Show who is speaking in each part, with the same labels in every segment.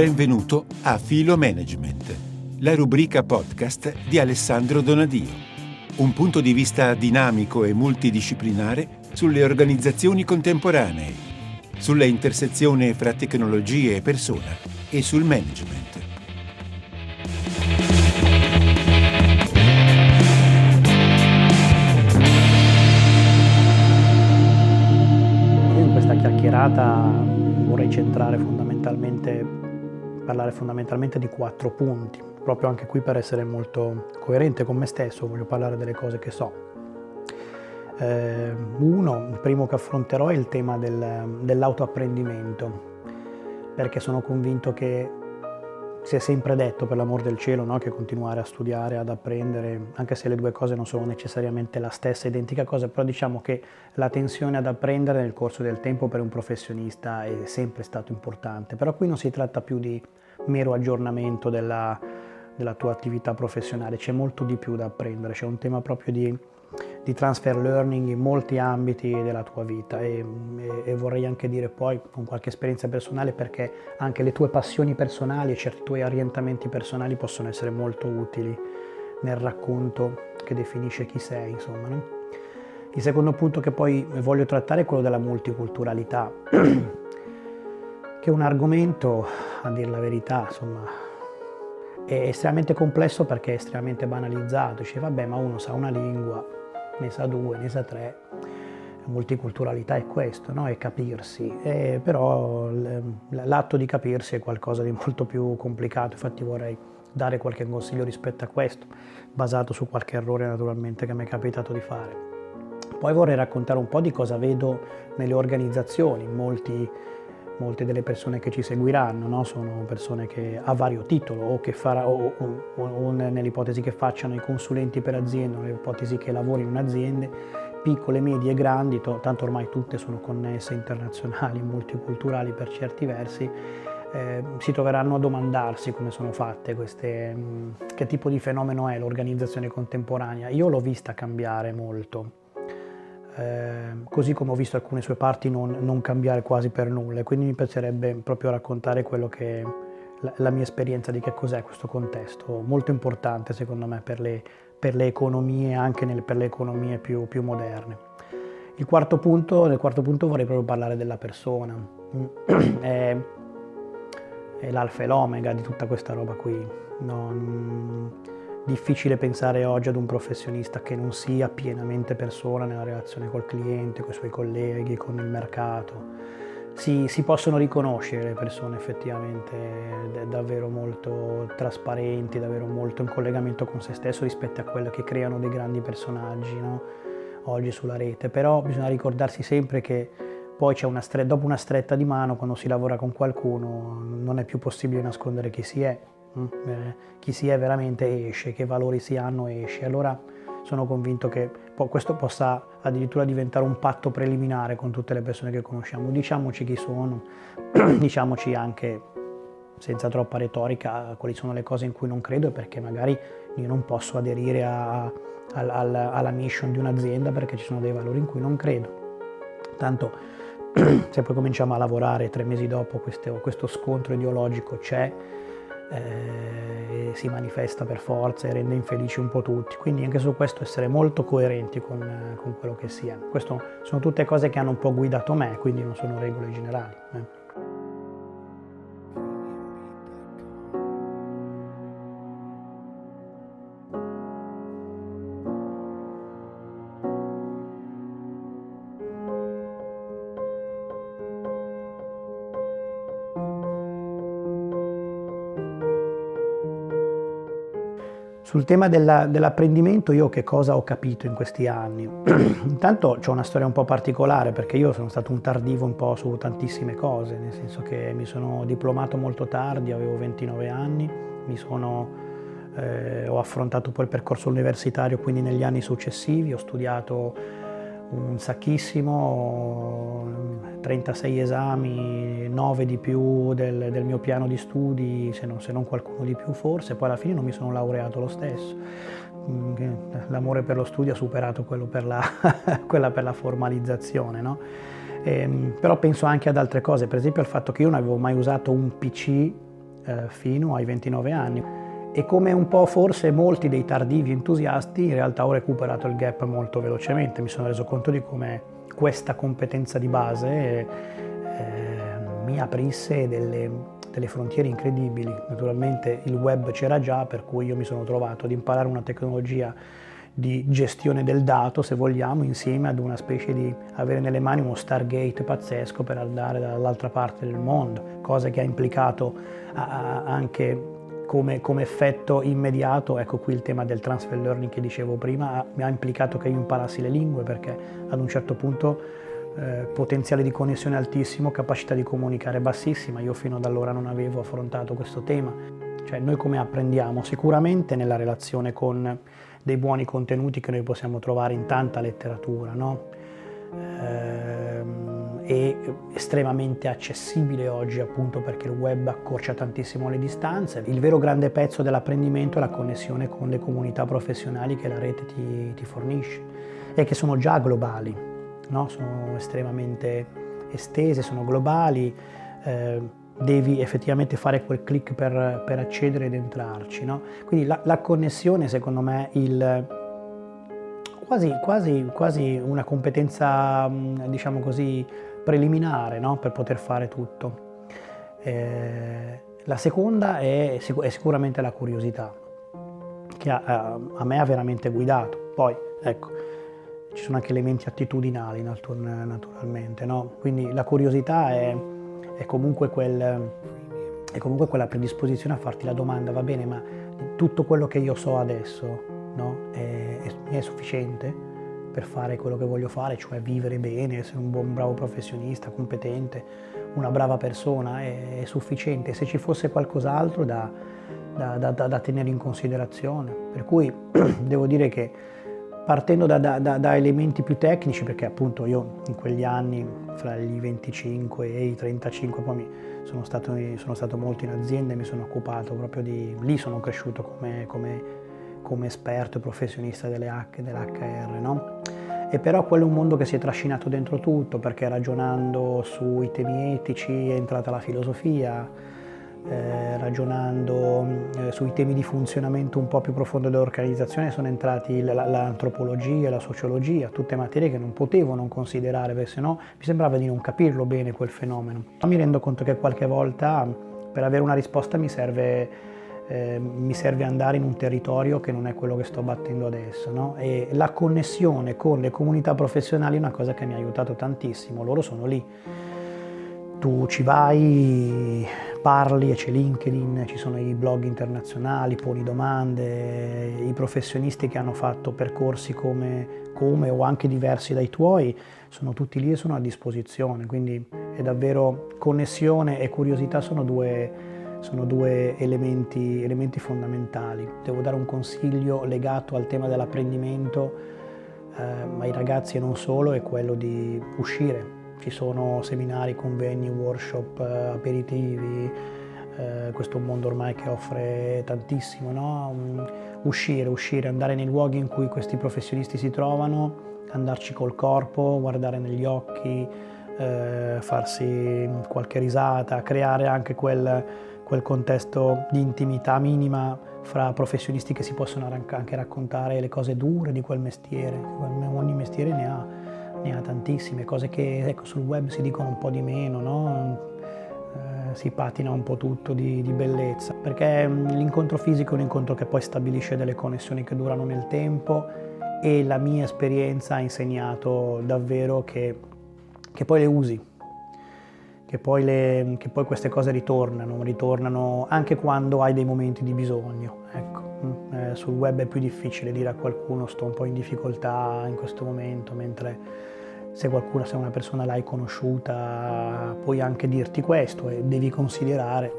Speaker 1: Benvenuto a Filo Management, la rubrica podcast di Alessandro Donadio. Un punto di vista dinamico e multidisciplinare sulle organizzazioni contemporanee, sulla intersezione fra tecnologie e persona e sul management.
Speaker 2: Io in questa chiacchierata vorrei centrare fondamentalmente parlare fondamentalmente di quattro punti, proprio anche qui per essere molto coerente con me stesso, voglio parlare delle cose che so. Eh, uno, il primo che affronterò è il tema del, dell'autoapprendimento, perché sono convinto che si è sempre detto, per l'amor del cielo, no? che continuare a studiare, ad apprendere, anche se le due cose non sono necessariamente la stessa identica cosa, però diciamo che la tensione ad apprendere nel corso del tempo per un professionista è sempre stato importante. Però qui non si tratta più di mero aggiornamento della, della tua attività professionale, c'è molto di più da apprendere, c'è un tema proprio di, di transfer learning in molti ambiti della tua vita e, e, e, vorrei anche dire poi con qualche esperienza personale perché anche le tue passioni personali e certi tuoi orientamenti personali possono essere molto utili nel racconto che definisce chi sei, insomma. No? Il secondo punto che poi voglio trattare è quello della multiculturalità. è un argomento, a dire la verità, insomma, è estremamente complesso perché è estremamente banalizzato. Dice, vabbè, ma uno sa una lingua, ne sa due, ne sa tre. La multiculturalità è questo, no? è capirsi. E però l'atto di capirsi è qualcosa di molto più complicato. Infatti vorrei dare qualche consiglio rispetto a questo, basato su qualche errore naturalmente che mi è capitato di fare. Poi vorrei raccontare un po' di cosa vedo nelle organizzazioni, molti molte delle persone che ci seguiranno no? sono persone che a vario titolo o, farà, o, o, o nell'ipotesi che facciano i consulenti per aziende o nell'ipotesi che lavorino in aziende, piccole, medie e grandi, tanto ormai tutte sono connesse, internazionali, multiculturali per certi versi, eh, si troveranno a domandarsi come sono fatte queste, mh, che tipo di fenomeno è l'organizzazione contemporanea. Io l'ho vista cambiare molto eh, così come ho visto alcune sue parti non, non, cambiare quasi per nulla, quindi mi piacerebbe proprio raccontare quello che la, la mia esperienza di che cos'è questo contesto, molto importante secondo me per le, per le economie, anche nel, per le economie più, più moderne. Il quarto punto, nel quarto punto vorrei proprio parlare della persona, è, è l'alfa e l'omega di tutta questa roba qui. Non, difficile pensare oggi ad un professionista che non sia pienamente persona nella relazione col cliente, con i suoi colleghi, con il mercato. Si, si possono riconoscere le persone effettivamente davvero molto trasparenti, davvero molto in collegamento con se stesso rispetto a quelle che creano dei grandi personaggi no? oggi sulla rete, però bisogna ricordarsi sempre che poi una dopo una stretta di mano quando si lavora con qualcuno non è più possibile nascondere chi si è, eh, chi si è veramente esce, che valori si hanno esce. Allora sono convinto che questo possa addirittura diventare un patto preliminare con tutte le persone che conosciamo. Diciamoci chi sono, diciamoci anche senza troppa retorica quali sono le cose in cui non credo e perché magari io non posso aderire a, a, alla, alla mission di un'azienda perché ci sono dei valori in cui non credo. Tanto se poi cominciamo a lavorare tre mesi dopo questo, questo scontro ideologico c'è, eh, si manifesta per forza e rende infelici un po' tutti. Quindi anche su questo essere molto coerenti con, con quello che sia. Queste sono tutte cose che hanno un po' guidato me, quindi non sono regole generali. Eh. Sul tema della, dell'apprendimento io che cosa ho capito in questi anni? Intanto ho una storia un po' particolare perché io sono stato un tardivo un po' su tantissime cose, nel senso che mi sono diplomato molto tardi, avevo 29 anni, sono, eh, ho affrontato poi il percorso universitario quindi negli anni successivi, ho studiato un sacchissimo, 36 esami, 9 di più del, del mio piano di studi, se non, se non, qualcuno di più forse, poi alla fine non mi sono laureato lo stesso. Mm, l'amore per lo studio ha superato quello per la, quella per la formalizzazione, no? e, ehm, però penso anche ad altre cose, per esempio al fatto che io non avevo mai usato un PC eh, fino ai 29 anni. E come un po' forse molti dei tardivi entusiasti, in realtà ho recuperato il gap molto velocemente, mi sono reso conto di come questa competenza di base eh, mi aprisse delle, delle frontiere incredibili. Naturalmente il web c'era già, per cui io mi sono trovato ad imparare una tecnologia di gestione del dato, se vogliamo, insieme ad una specie di avere nelle mani uno Stargate pazzesco per andare dall'altra parte del mondo, cosa che ha implicato anche come, come, effetto immediato, ecco qui il tema del transfer learning che dicevo prima, mi ha implicato che io imparassi le lingue perché ad un certo punto eh, potenziale di connessione altissimo, capacità di comunicare bassissima, io fino ad allora non avevo affrontato questo tema. Cioè noi come apprendiamo? Sicuramente nella relazione con dei buoni contenuti che noi possiamo trovare in tanta letteratura, no? ehm, è estremamente accessibile oggi appunto perché il web accorcia tantissimo le distanze. Il vero grande pezzo dell'apprendimento è la connessione con le comunità professionali che la rete ti, ti fornisce e che sono già globali, no? sono estremamente estese, sono globali. Eh, devi effettivamente fare quel click per, per accedere ed entrarci. No? Quindi la, la, connessione, secondo me, il, quasi, quasi, quasi, una competenza, diciamo così, preliminare no? per poter fare tutto. Eh, la seconda è, è, sicuramente la curiosità, che a, a, me ha veramente guidato. Poi, ecco, ci sono anche elementi attitudinali naturalmente, no? quindi la curiosità è è comunque, quel, è comunque quella predisposizione a farti la domanda, va bene, ma tutto quello che io so adesso no, è, è, è, sufficiente per fare quello che voglio fare, cioè vivere bene, essere un buon, bravo professionista, competente, una brava persona, è, è sufficiente. Se ci fosse qualcos'altro da, da, da, da tenere in considerazione. Per cui devo dire che partendo da, elementi più tecnici, perché appunto io in quegli anni, fra i 25 e i 35, poi sono stato, sono stato molto in azienda e mi sono occupato proprio di... lì sono cresciuto come, come, come esperto e professionista delle dell'HR, no? E però quello è un mondo che si è trascinato dentro tutto, perché ragionando sui temi etici è entrata la filosofia, eh, ragionando eh, sui temi di funzionamento un po' più profondo dell'organizzazione sono entrati l'antropologia la sociologia, tutte materie che non potevo non considerare perché sennò mi sembrava di non capirlo bene quel fenomeno. Ma mi rendo conto che qualche volta per avere una risposta mi serve, eh, mi serve andare in un territorio che non è quello che sto battendo adesso no? e la connessione con le comunità professionali è una cosa che mi ha aiutato tantissimo, loro sono lì. Tu ci vai, parli c'è LinkedIn, ci sono i blog internazionali, poni domande, i professionisti che hanno fatto percorsi come, come, o anche diversi dai tuoi sono tutti lì e sono a disposizione, quindi è davvero connessione e curiosità sono due, sono due elementi, elementi fondamentali. Devo dare un consiglio legato al tema dell'apprendimento eh, ai ragazzi e non solo, è quello di uscire, ci sono seminari, convegni, workshop, eh, aperitivi, eh, questo mondo ormai che offre tantissimo, no? Mm, uscire, uscire, andare nei luoghi in cui questi professionisti si trovano, andarci col corpo, guardare negli occhi, eh, farsi qualche risata, creare anche quel, quel contesto di intimità minima fra professionisti che si possono anche raccontare le cose dure di quel mestiere, ogni mestiere ne ha ne ha tantissime, cose che ecco, sul web si dicono un po' di meno, no? eh, si patina un po' tutto di, di bellezza, perché mm, l'incontro fisico è un incontro che poi stabilisce delle connessioni che durano nel tempo e la mia esperienza ha insegnato davvero che, che poi le usi, che poi, le, che poi, queste cose ritornano, ritornano anche quando hai dei momenti di bisogno. Ecco. Mm, eh, sul web è più difficile dire a qualcuno sto un po' in difficoltà in questo momento, mentre se qualcuno, se una persona l'hai conosciuta, puoi anche dirti questo e devi considerare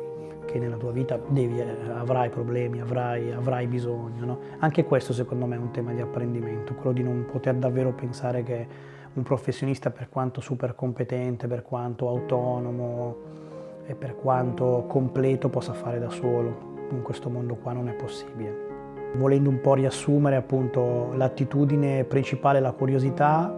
Speaker 2: che nella tua vita devi, eh, avrai problemi, avrai, avrai bisogno. No? Anche questo secondo me è un tema di apprendimento, quello di non poter davvero pensare che un professionista per quanto super competente, per quanto autonomo e per quanto completo possa fare da solo. In questo mondo qua non è possibile. Volendo un po' riassumere appunto l'attitudine principale la curiosità,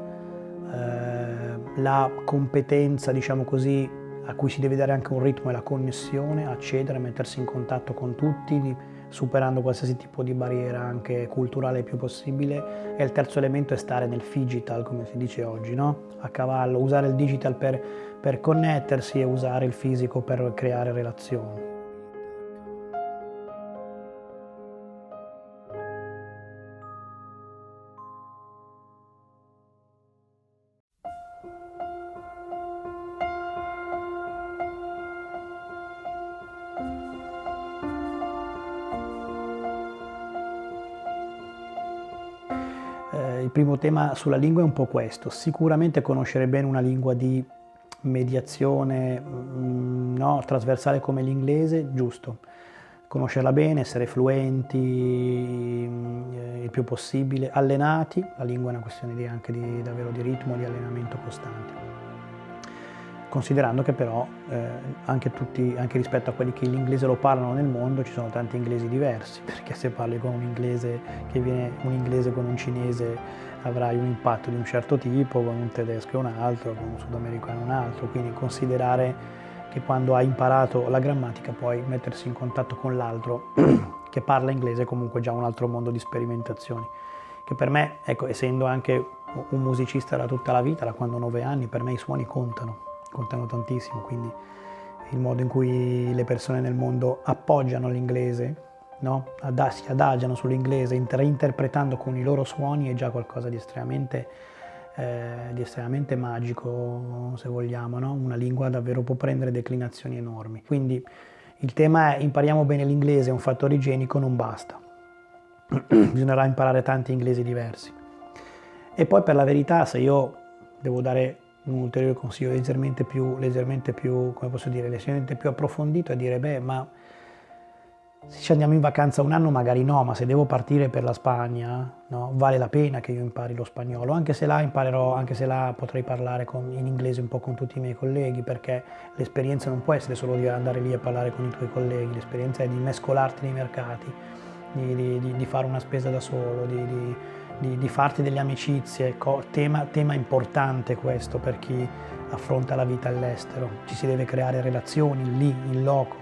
Speaker 2: eh, la competenza, diciamo così, a cui si deve dare anche un ritmo e la connessione, accedere, mettersi in contatto con tutti, superando qualsiasi tipo di barriera anche culturale il più possibile. E il terzo elemento è stare nel digital, come si dice oggi, no? a cavallo, usare il digital per, per connettersi e usare il fisico per creare relazioni. Primo tema sulla lingua è un po' questo, sicuramente conoscere bene una lingua di mediazione mm, no, trasversale come l'inglese, giusto, conoscerla bene, essere fluenti mm, il più possibile, allenati, la lingua è una questione di, anche di, davvero di ritmo, di allenamento costante considerando che però eh, anche, tutti, anche, rispetto a quelli che l'inglese lo parlano nel mondo ci sono tanti inglesi diversi, perché se parli con un inglese che viene un inglese con un cinese avrai un impatto di un certo tipo, con un tedesco un altro, con un sudamericano un altro, quindi considerare che quando hai imparato la grammatica puoi mettersi in contatto con l'altro che parla inglese è comunque già un altro mondo di sperimentazioni, che per me, ecco, essendo anche un musicista da tutta la vita, da quando ho nove anni, per me i suoni contano contano tantissimo, quindi il modo in cui le persone nel mondo appoggiano l'inglese, no? si adagiano sull'inglese, reinterpretando con i loro suoni è già qualcosa di estremamente, eh, di estremamente magico, se vogliamo, no? una lingua davvero può prendere declinazioni enormi. Quindi il tema è impariamo bene l'inglese, è un fattore igienico, non basta. Bisognerà imparare tanti inglesi diversi. E poi per la verità, se io devo dare un ulteriore consiglio leggermente più, leggermente più, come posso dire, leggermente più approfondito è dire, beh, ma se ci andiamo in vacanza un anno magari no, ma se devo partire per la Spagna, no, vale la pena che io impari lo spagnolo, anche se là imparerò, anche se là potrei parlare con, in inglese un po' con tutti i miei colleghi, perché l'esperienza non può essere solo di andare lì a parlare con i tuoi colleghi, l'esperienza è di mescolarti nei mercati, di, di, di fare una spesa da solo, di, di, di farti delle amicizie, tema, tema importante questo per chi affronta la vita all'estero, ci si deve creare relazioni lì, in loco,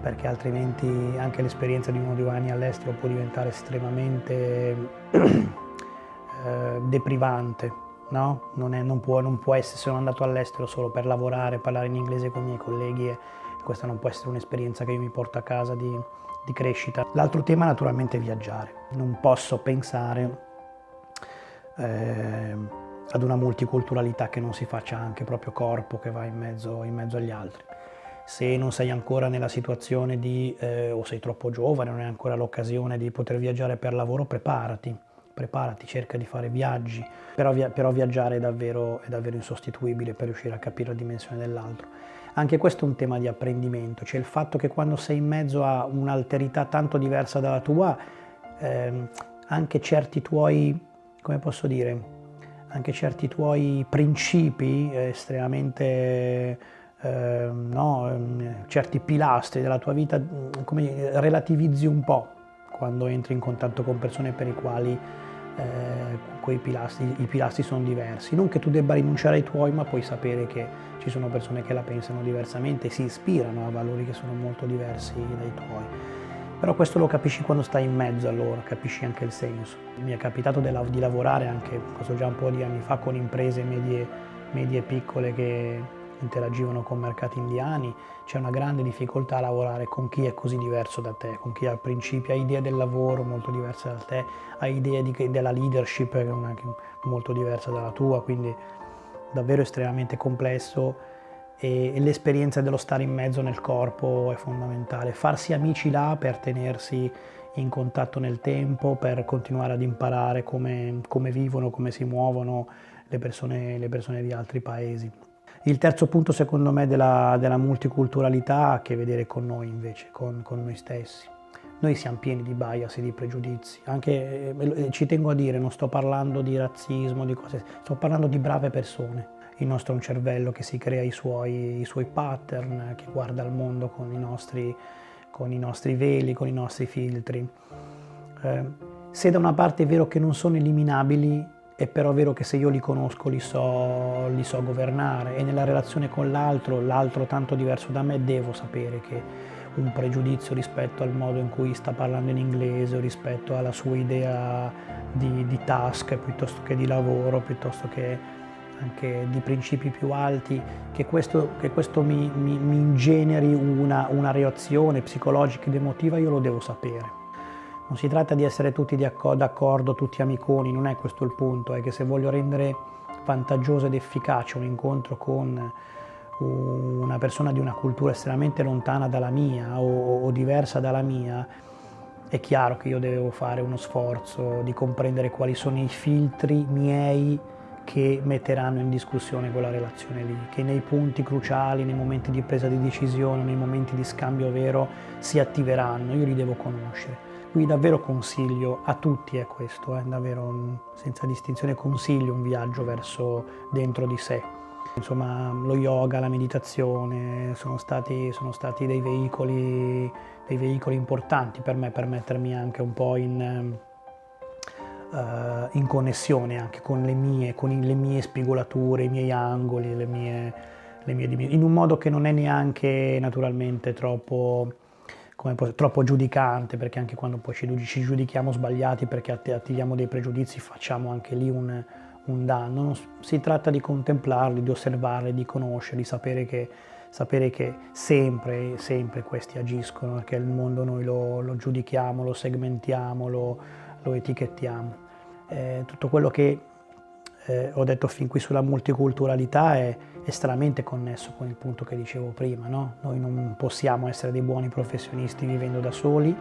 Speaker 2: perché altrimenti anche l'esperienza di uno o due anni all'estero può diventare estremamente eh, deprivante. No? Non, è, non, può, non, può, essere, sono andato all'estero solo per lavorare, parlare in inglese con i miei colleghi e questa non può essere un'esperienza che io mi porto a casa di, di crescita. L'altro tema naturalmente è viaggiare. Non posso pensare eh, ad una multiculturalità che non si faccia anche proprio corpo che va in mezzo, in mezzo agli altri. Se non sei ancora nella situazione di, eh, o sei troppo giovane, non hai ancora l'occasione di poter viaggiare per lavoro, preparati, preparati, cerca di fare viaggi, però, via- però viaggiare è davvero, è davvero insostituibile per riuscire a capire la dimensione dell'altro. Anche questo è un tema di apprendimento, cioè il fatto che quando sei in mezzo a un'alterità tanto diversa dalla tua, ehm, anche certi tuoi come posso dire, anche certi tuoi principi estremamente, eh, no, certi pilastri della tua vita, come relativizzi un po' quando entri in contatto con persone per i quali eh, pilastri, i pilastri sono diversi. Non che tu debba rinunciare ai tuoi, ma puoi sapere che ci sono persone che la pensano diversamente si ispirano a valori che sono molto diversi dai tuoi. Però questo lo capisci quando stai in mezzo a loro, capisci anche il senso. Mi è capitato di lavorare anche, questo già un po' di anni fa, con imprese medie, medie piccole che interagivano con mercati indiani, c'è una grande difficoltà a lavorare con chi è così diverso da te, con chi ha principi, ha idee del lavoro molto diverse da te, ha idee di, della leadership molto diversa dalla tua, quindi davvero estremamente complesso e, l'esperienza dello stare in mezzo nel corpo è fondamentale. Farsi amici là per tenersi in contatto nel tempo, per continuare ad imparare come, come vivono, come si muovono le persone, le persone, di altri paesi. Il terzo punto secondo me della, della multiculturalità ha a che vedere con noi invece, con, con noi stessi. Noi siamo pieni di bias e di pregiudizi, anche, eh, ci tengo a dire, non sto parlando di razzismo, di cose, sto parlando di brave persone il nostro è un cervello che si crea i suoi, i suoi pattern, che guarda il mondo con i nostri, con i nostri veli, con i nostri filtri. Eh, se da una parte è vero che non sono eliminabili, è però vero che se io li conosco li so, li so governare e nella relazione con l'altro, l'altro tanto diverso da me, devo sapere che un pregiudizio rispetto al modo in cui sta parlando in inglese o rispetto alla sua idea di, di task piuttosto che di lavoro, piuttosto che anche di principi più alti, che questo, che questo mi, mi, mi, ingeneri una, una reazione psicologica ed emotiva, io lo devo sapere. Non si tratta di essere tutti d'accordo, tutti amiconi, non è questo il punto, è che se voglio rendere vantaggioso ed efficace un incontro con una persona di una cultura estremamente lontana dalla mia o, o diversa dalla mia, è chiaro che io devo fare uno sforzo di comprendere quali sono i filtri miei che metteranno in discussione quella relazione lì, che nei punti cruciali, nei momenti di presa di decisione, nei momenti di scambio vero si attiveranno, io li devo conoscere. Qui davvero consiglio a tutti è questo, eh, davvero senza distinzione consiglio un viaggio verso dentro di sé. Insomma, lo yoga, la meditazione sono stati, sono stati dei, veicoli, dei, veicoli, importanti per me per mettermi anche un po' in, uh, in connessione anche con le mie, con le mie spigolature, i miei angoli, le mie, le mie, in un modo che non è neanche naturalmente troppo come troppo giudicante, perché anche quando poi ci, ci giudichiamo sbagliati perché attiviamo dei pregiudizi facciamo anche lì un, un danno. Non, si tratta di contemplarli, di osservarli, di conoscerli, sapere che, sapere che sempre, sempre questi agiscono, che il mondo noi lo, lo giudichiamo, lo segmentiamo, lo, lo etichettiamo. Eh, tutto quello che eh, ho detto fin qui sulla multiculturalità è estremamente connesso con il punto che dicevo prima. No? Noi non possiamo essere dei buoni professionisti vivendo da soli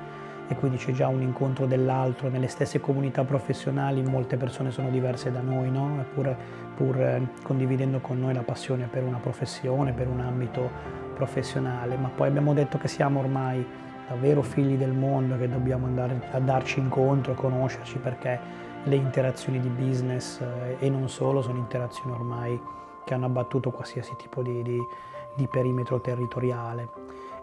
Speaker 2: e quindi c'è già un incontro dell'altro. Nelle stesse comunità professionali molte persone sono diverse da noi, no? pur, pur eh, condividendo con noi la passione per una professione, per un ambito professionale, ma poi abbiamo detto che siamo ormai davvero figli del mondo, che dobbiamo andare a darci incontro, a conoscerci perché le interazioni di business eh, e non solo sono interazioni ormai che hanno abbattuto qualsiasi tipo di, di, di perimetro territoriale.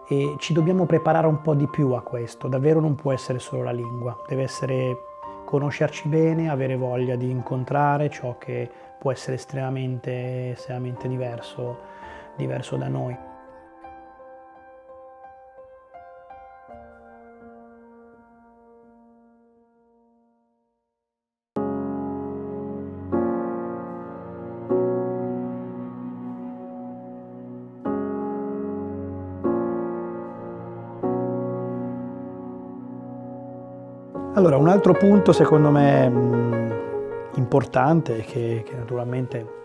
Speaker 2: E ci dobbiamo preparare un po' di più a questo, davvero non può essere solo la lingua, deve essere conoscerci bene, avere voglia di incontrare ciò che può essere estremamente, estremamente diverso, diverso da noi. Altro punto secondo me mh, importante, che, che naturalmente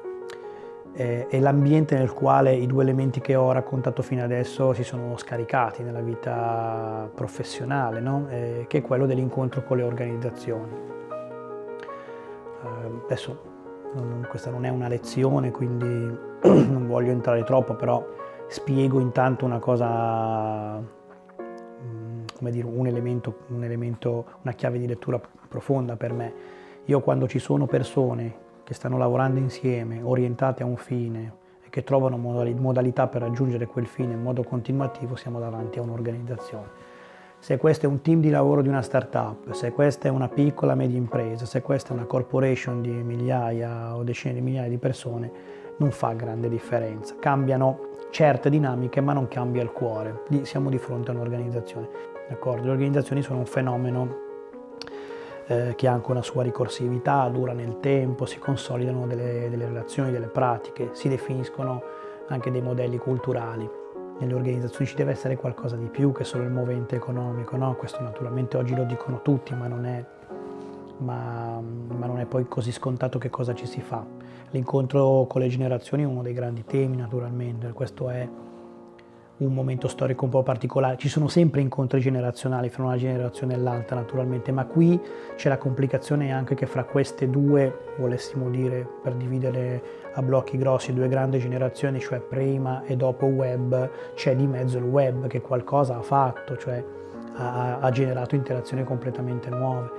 Speaker 2: è, è, l'ambiente nel quale i due elementi che ho raccontato fino adesso si sono scaricati nella vita professionale, no? eh, che è quello dell'incontro con le organizzazioni. Eh, adesso non, questa non è una lezione, quindi non voglio entrare troppo, però spiego intanto una cosa dire, un elemento, un elemento, una chiave di lettura profonda per me. Io quando ci sono persone che stanno lavorando insieme, orientate a un fine e che trovano modalità per raggiungere quel fine in modo continuativo, siamo davanti a un'organizzazione. Se questo è un team di lavoro di una startup, se questa è una piccola media impresa, se questa è una corporation di migliaia o decine di migliaia di persone, non fa grande differenza. Cambiano certe dinamiche, ma non cambia il cuore. Lì siamo di fronte a un'organizzazione. D'accordo? Le organizzazioni sono un fenomeno eh, che ha anche una sua ricorsività, dura nel tempo, si consolidano delle, delle relazioni, delle pratiche, si definiscono anche dei modelli culturali. Nelle organizzazioni ci deve essere qualcosa di più che solo il movente economico, no? Questo naturalmente oggi lo dicono tutti, ma non è, ma, ma non è poi così scontato che cosa ci si fa. L'incontro con le generazioni è uno dei grandi temi naturalmente, questo è un momento storico un po' particolare. Ci sono sempre incontri generazionali fra una generazione e l'altra naturalmente, ma qui c'è la complicazione anche che fra queste due, volessimo dire per dividere a blocchi grossi, due grandi generazioni, cioè prima e dopo web, c'è di mezzo il web che qualcosa ha fatto, cioè ha, ha generato interazioni completamente nuove.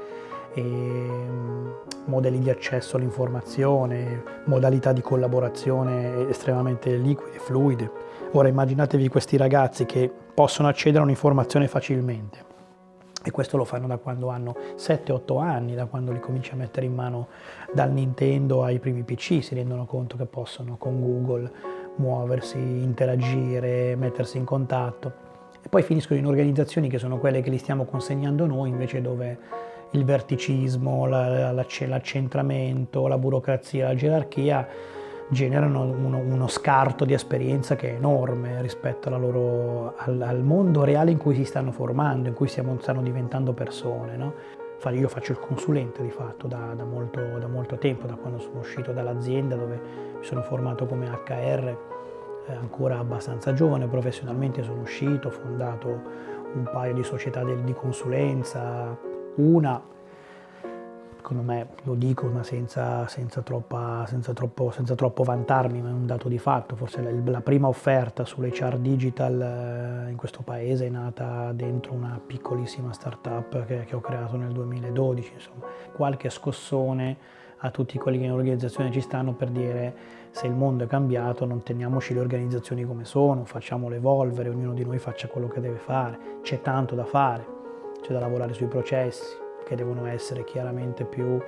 Speaker 2: E, mm, modelli di accesso all'informazione, modalità di collaborazione estremamente liquide, fluide. Ora immaginatevi questi ragazzi che possono accedere a un'informazione facilmente, E questo lo fanno da quando hanno 7-8 anni, da quando li cominci a mettere in mano dal Nintendo ai primi PC, si rendono conto che possono con Google muoversi, interagire, mettersi in contatto. E poi finiscono in organizzazioni che sono quelle che li stiamo consegnando noi, invece dove il verticismo, l'accentramento, la burocrazia, la gerarchia generano uno, uno, scarto di esperienza che è enorme rispetto loro, al, al, mondo reale in cui si stanno formando, in cui siamo, stanno diventando persone. No? Io faccio il consulente di fatto da, da, molto, da, molto, tempo, da quando sono uscito dall'azienda dove mi sono formato come HR, eh, ancora abbastanza giovane, professionalmente sono uscito, ho fondato un paio di società di consulenza, una secondo me lo dico ma senza, senza, troppa, senza, troppo, senza, troppo, vantarmi, ma è un dato di fatto, forse la, la prima offerta sull'HR digital eh, in questo paese è nata dentro una piccolissima startup che, che ho creato nel 2012, insomma. Qualche scossone a tutti quelli che in organizzazione ci stanno per dire se il mondo è cambiato non teniamoci le organizzazioni come sono, facciamole evolvere, ognuno di noi faccia quello che deve fare, c'è tanto da fare, c'è da lavorare sui processi, che devono essere chiaramente più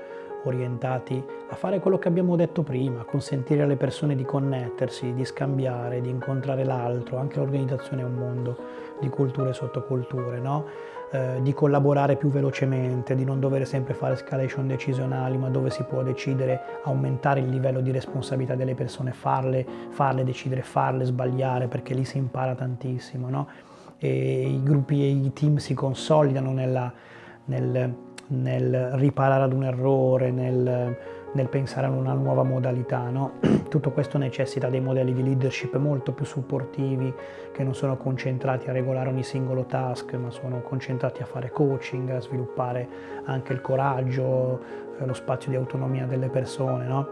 Speaker 2: orientati a fare quello che abbiamo detto prima, consentire alle persone di connettersi, di scambiare, di incontrare l'altro, anche l'organizzazione è un mondo di culture e sottoculture, no? eh, di collaborare più velocemente, di non dover sempre fare escalation decisionali, ma dove si può decidere, aumentare il livello di responsabilità delle persone, farle, farle decidere, farle sbagliare, perché lì si impara tantissimo, no? I gruppi e i team si consolidano nella, nel, nel riparare ad un errore, nel, nel pensare a una nuova modalità. No? Tutto questo necessita dei modelli di leadership molto più supportivi, che non sono concentrati a regolare ogni singolo task, ma sono concentrati a fare coaching, a sviluppare anche il coraggio, eh, lo spazio di autonomia delle persone. No?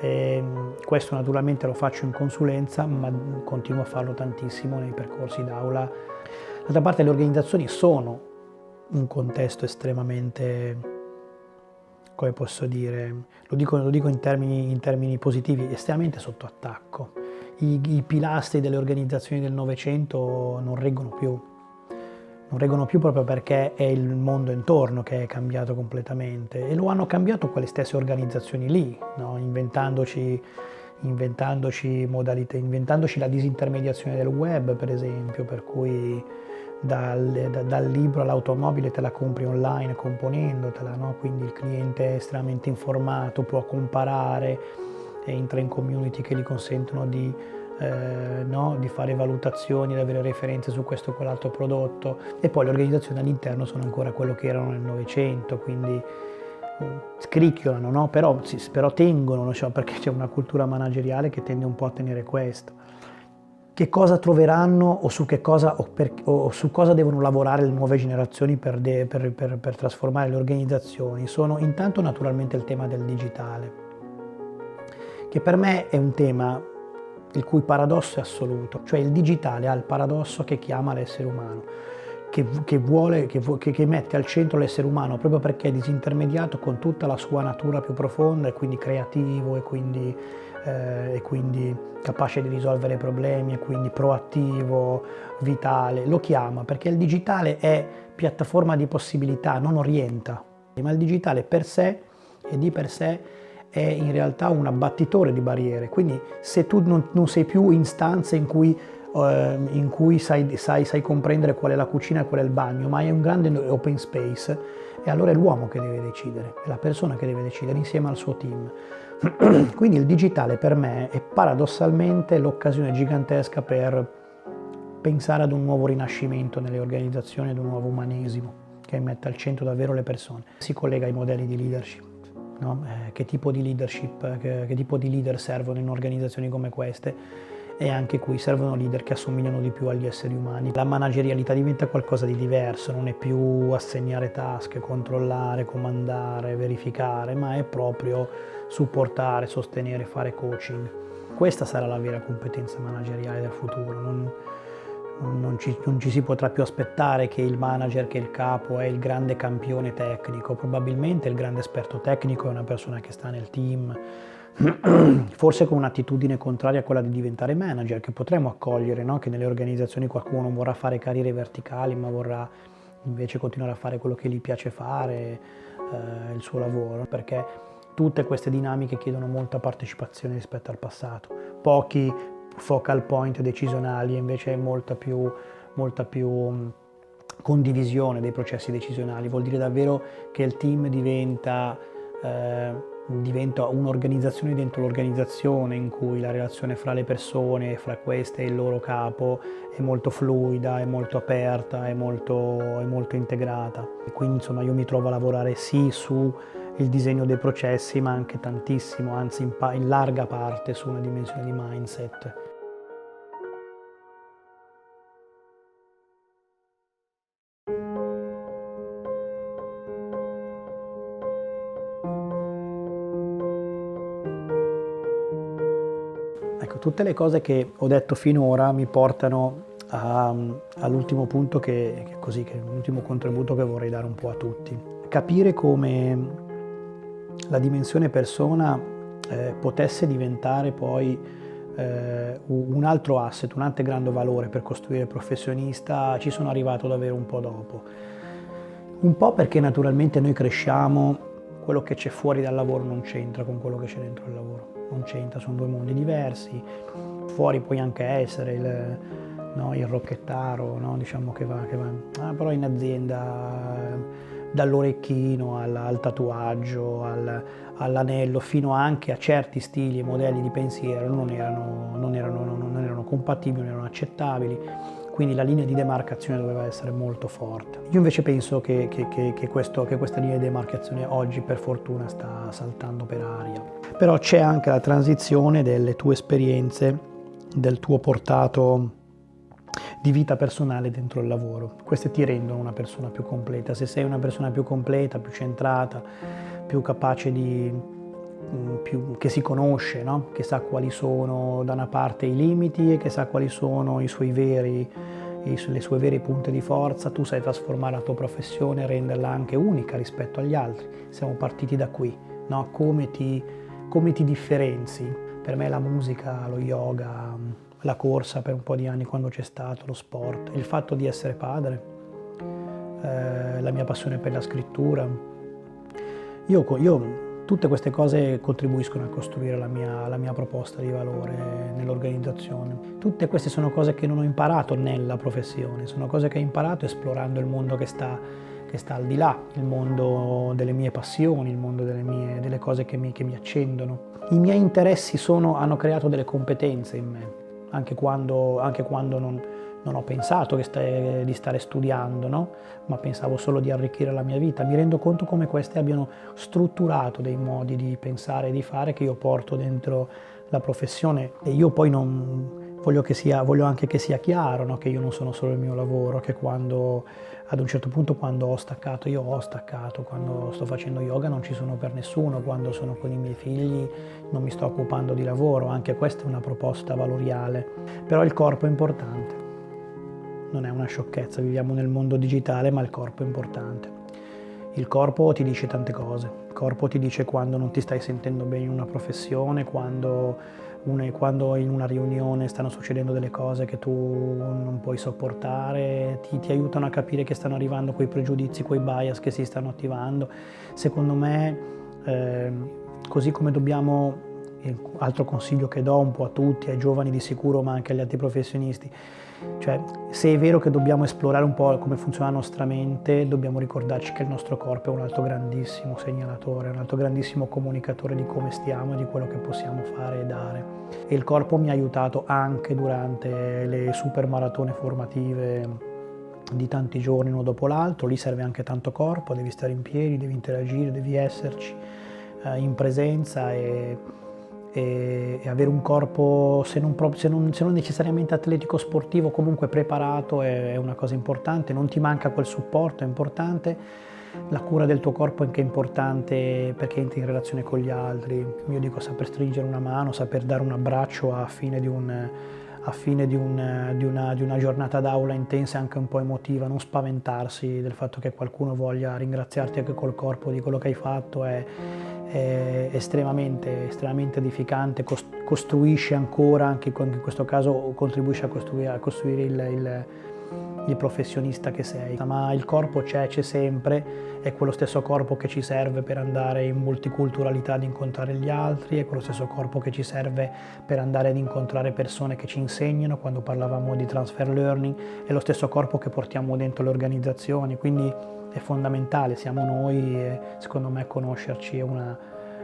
Speaker 2: E questo naturalmente lo faccio in consulenza, ma continuo a farlo tantissimo nei percorsi d'aula. D'altra parte le organizzazioni sono un contesto estremamente, come posso dire, lo dico, lo dico in, termini, in, termini, positivi, estremamente sotto attacco. I, I pilastri delle organizzazioni del Novecento non reggono più, non reggono più proprio perché è il mondo intorno che è cambiato completamente e lo hanno cambiato quelle stesse organizzazioni lì, no? inventandoci, inventandoci, modalità, inventandoci la disintermediazione del web per esempio, per cui dal, da, dal, libro all'automobile te la compri online componendotela, no? quindi il cliente è estremamente informato, può comparare, entra in community che gli consentono di, eh, no? di fare valutazioni, di avere referenze su questo o quell'altro prodotto e poi le organizzazioni all'interno sono ancora quello che erano nel Novecento, quindi mm, scricchiolano, no? però, sì, però, tengono, cioè, perché c'è una cultura manageriale che tende un po' a tenere questo che cosa troveranno o su, cosa, o per, o su cosa devono lavorare le nuove generazioni per, de, per, per, trasformare le organizzazioni sono intanto naturalmente il tema del digitale, che per me è un tema il cui paradosso è assoluto, cioè il digitale ha il paradosso che chiama l'essere umano, che, che, vuole, che, che, mette al centro l'essere umano proprio perché è disintermediato con tutta la sua natura più profonda e quindi creativo e quindi eh, e quindi capace di risolvere problemi e quindi proattivo, vitale, lo chiama perché il digitale è piattaforma di possibilità, non orienta, ma il digitale per sé e di per sé è in realtà un abbattitore di barriere, quindi se tu non, non sei più in stanze in cui, eh, in cui sai, sai, sai, comprendere qual è la cucina e qual è il bagno, ma è un grande open space, e allora è l'uomo che deve decidere, è la persona che deve decidere insieme al suo team. Quindi il digitale per me è paradossalmente l'occasione gigantesca per pensare ad un nuovo rinascimento nelle organizzazioni, ad un nuovo umanesimo che metta al centro davvero le persone. Si collega ai modelli di leadership. No? Eh, che tipo di leadership, che, che tipo di leader servono in organizzazioni come queste? E anche qui servono leader che assomigliano di più agli esseri umani. La managerialità diventa qualcosa di diverso, non è più assegnare task, controllare, comandare, verificare, ma è proprio supportare, sostenere, fare coaching. Questa sarà la vera competenza manageriale del futuro. Non, non, ci, non, ci, si potrà più aspettare che il manager, che il capo è il grande campione tecnico. Probabilmente il grande esperto tecnico è una persona che sta nel team, forse con un'attitudine contraria a quella di diventare manager, che potremmo accogliere, no? che nelle organizzazioni qualcuno vorrà fare carriere verticali, ma vorrà invece continuare a fare quello che gli piace fare, eh, il suo lavoro, perché tutte queste dinamiche chiedono molta partecipazione rispetto al passato. Pochi focal point decisionali invece molta più, molta più condivisione dei processi decisionali, vuol dire davvero che il team diventa, eh, diventa un'organizzazione dentro l'organizzazione in cui la relazione fra le persone, fra queste e il loro capo è molto fluida, è molto aperta, è molto, è molto integrata. E quindi insomma io mi trovo a lavorare sì su il disegno dei processi ma anche tantissimo, anzi in, in larga parte su una dimensione di mindset. Tutte le cose che ho detto finora mi portano a, all'ultimo punto che, che, così, che è l'ultimo contributo che vorrei dare un po' a tutti. Capire come la dimensione persona eh, potesse diventare poi eh, un altro asset, un altro grande valore per costruire professionista, ci sono arrivato davvero un po' dopo. Un po' perché naturalmente noi cresciamo, quello che c'è fuori dal lavoro non c'entra con quello che c'è dentro il lavoro non c'entra, sono due mondi diversi. Fuori puoi anche essere il, no, il rocchettaro, no? diciamo che va, che va. Ah, però in azienda dall'orecchino al, al tatuaggio, al, all'anello, fino anche a certi stili e modelli di pensiero non erano, non erano, non erano compatibili, non erano accettabili quindi la linea di demarcazione doveva essere molto forte. Io invece penso che, che, che, che questo, questa linea di demarcazione oggi per fortuna sta saltando per aria. Però c'è anche la transizione delle tue esperienze, del tuo portato di vita personale dentro il lavoro. Queste ti rendono una persona più completa. Se sei una persona più completa, più centrata, più capace di più, che si conosce, no? che sa quali sono da una parte i limiti e che sa quali sono i suoi veri, le sue vere punte di forza, tu sai trasformare la tua professione e renderla anche unica rispetto agli altri. Siamo partiti da qui, no? come, ti, come ti differenzi? Per me la musica, lo yoga, la corsa per un po' di anni quando c'è stato, lo sport, il fatto di essere padre, eh, la mia passione per la scrittura. Io, io, tutte queste cose contribuiscono a costruire la mia, la mia proposta di valore nell'organizzazione. Tutte queste sono cose che non ho imparato nella professione, sono cose che ho imparato esplorando il mondo che sta, che sta al di là, il mondo delle mie passioni, il mondo delle, mie, delle cose che mi, che mi, accendono. I miei interessi sono, hanno creato delle competenze in me, anche quando, anche quando non, non, ho pensato stai, di stare studiando, no? ma pensavo solo di arricchire la mia vita. Mi rendo conto come queste abbiano strutturato dei modi di pensare e di fare che io porto dentro la professione e io poi non voglio, sia, voglio anche che sia chiaro no? che io non sono solo il mio lavoro, che quando ad un certo punto quando ho staccato, io ho staccato, quando sto facendo yoga non ci sono per nessuno, quando sono con i miei figli non mi sto occupando di lavoro, anche questa è una proposta valoriale, però il corpo è importante, non è una sciocchezza, viviamo nel mondo digitale ma il corpo è importante. Il corpo ti dice tante cose, il corpo ti dice quando non ti stai sentendo bene in una professione, quando una, quando in una riunione stanno succedendo delle cose che tu non puoi sopportare, ti, ti, aiutano a capire che stanno arrivando quei pregiudizi, quei bias che si stanno attivando. Secondo me, eh, così come dobbiamo, altro consiglio che do un po' a tutti, ai giovani di sicuro, ma anche agli altri professionisti, cioè, se è vero che dobbiamo esplorare un po' come funziona la nostra mente, dobbiamo ricordarci che il nostro corpo è un altro grandissimo segnalatore, un altro grandissimo comunicatore di come stiamo e di quello che possiamo fare e dare. E il corpo mi ha aiutato anche durante le super maratone formative di tanti giorni uno dopo l'altro, lì serve anche tanto corpo, devi stare in piedi, devi interagire, devi esserci eh, in presenza e e, e avere un corpo, se non, se, non, se non, necessariamente atletico sportivo, comunque preparato è, è, una cosa importante, non ti manca quel supporto, è importante. La cura del tuo corpo è anche importante perché entri in relazione con gli altri. Io dico saper stringere una mano, saper dare un abbraccio a fine di un, a fine di, un, di, una, di, una, giornata d'aula intensa e anche un po' emotiva, non spaventarsi del fatto che qualcuno voglia ringraziarti anche col corpo di quello che hai fatto, è, è estremamente, estremamente edificante, costruisce ancora, anche in questo caso contribuisce a costruire, a costruire il, il, di professionista che sei, ma il corpo c'è, c'è sempre, è quello stesso corpo che ci serve per andare in multiculturalità ad incontrare gli altri, è quello stesso corpo che ci serve per andare ad incontrare persone che ci insegnano, quando parlavamo di transfer learning, è lo stesso corpo che portiamo dentro le organizzazioni, quindi è fondamentale, siamo noi e secondo me conoscerci è una,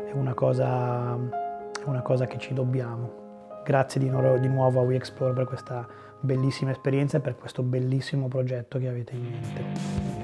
Speaker 2: è una, cosa, è una cosa che ci dobbiamo. Grazie di, nuovo, di nuovo a WeExplore per questa bellissima esperienza e per questo bellissimo progetto che avete in mente.